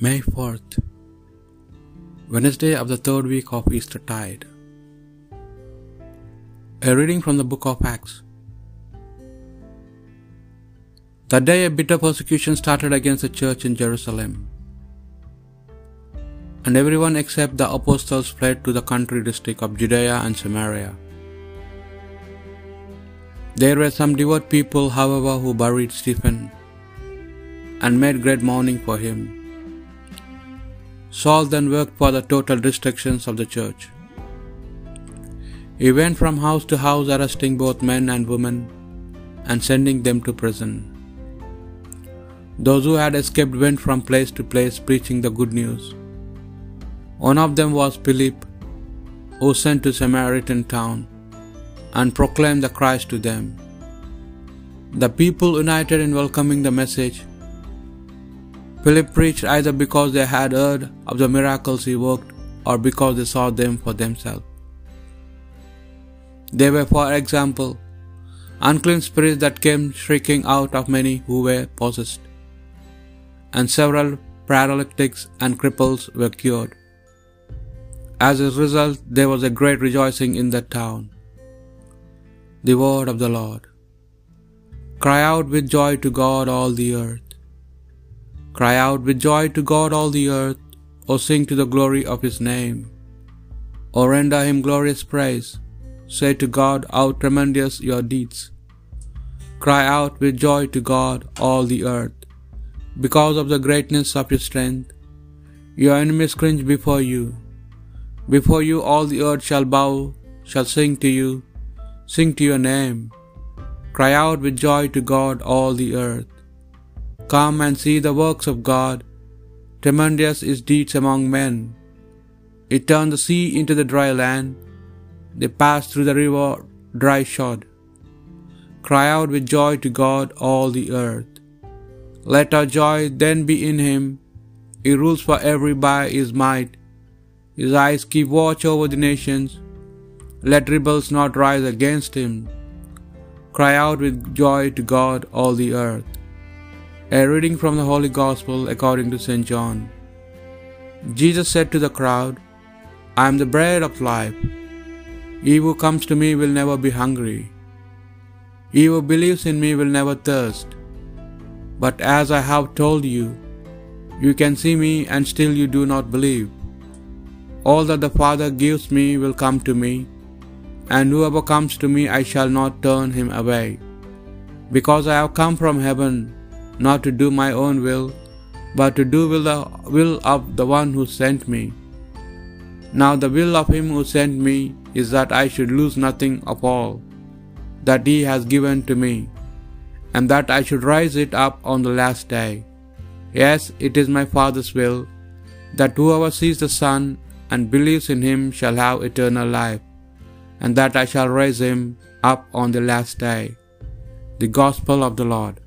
May 4th, Wednesday of the third week of Eastertide. A reading from the book of Acts. That day a bitter persecution started against the church in Jerusalem, and everyone except the apostles fled to the country district of Judea and Samaria. There were some devout people, however, who buried Stephen and made great mourning for him. Saul then worked for the total destruction of the church. He went from house to house, arresting both men and women and sending them to prison. Those who had escaped went from place to place preaching the good news. One of them was Philip, who sent to Samaritan town and proclaimed the Christ to them. The people united in welcoming the message. Philip preached either because they had heard of the miracles he worked or because they saw them for themselves. They were, for example, unclean spirits that came shrieking out of many who were possessed, and several paralytics and cripples were cured. As a result, there was a great rejoicing in that town. The word of the Lord. Cry out with joy to God, all the earth. Cry out with joy to God, all the earth, O sing to the glory of his name. O render him glorious praise. Say to God, how tremendous your deeds. Cry out with joy to God, all the earth, because of the greatness of your strength. Your enemies cringe before you. Before you all the earth shall bow, shall sing to you, sing to your name. Cry out with joy to God, all the earth. Come and see the works of God. Tremendous his deeds among men. He turned the sea into the dry land. They passed through the river dry shod. Cry out with joy to God, all the earth. Let our joy then be in him. He rules for every by his might. His eyes keep watch over the nations. Let rebels not rise against him. Cry out with joy to God, all the earth. A reading from the Holy Gospel according to St. John. Jesus said to the crowd, I am the bread of life. He who comes to me will never be hungry. He who believes in me will never thirst. But as I have told you, you can see me and still you do not believe. All that the Father gives me will come to me, and whoever comes to me I shall not turn him away. Because I have come from heaven, not to do my own will, but to do will the will of the one who sent me. Now the will of him who sent me is that I should lose nothing of all that he has given to me, and that I should rise it up on the last day. Yes, it is my Father's will that whoever sees the Son and believes in him shall have eternal life, and that I shall raise him up on the last day. The Gospel of the Lord.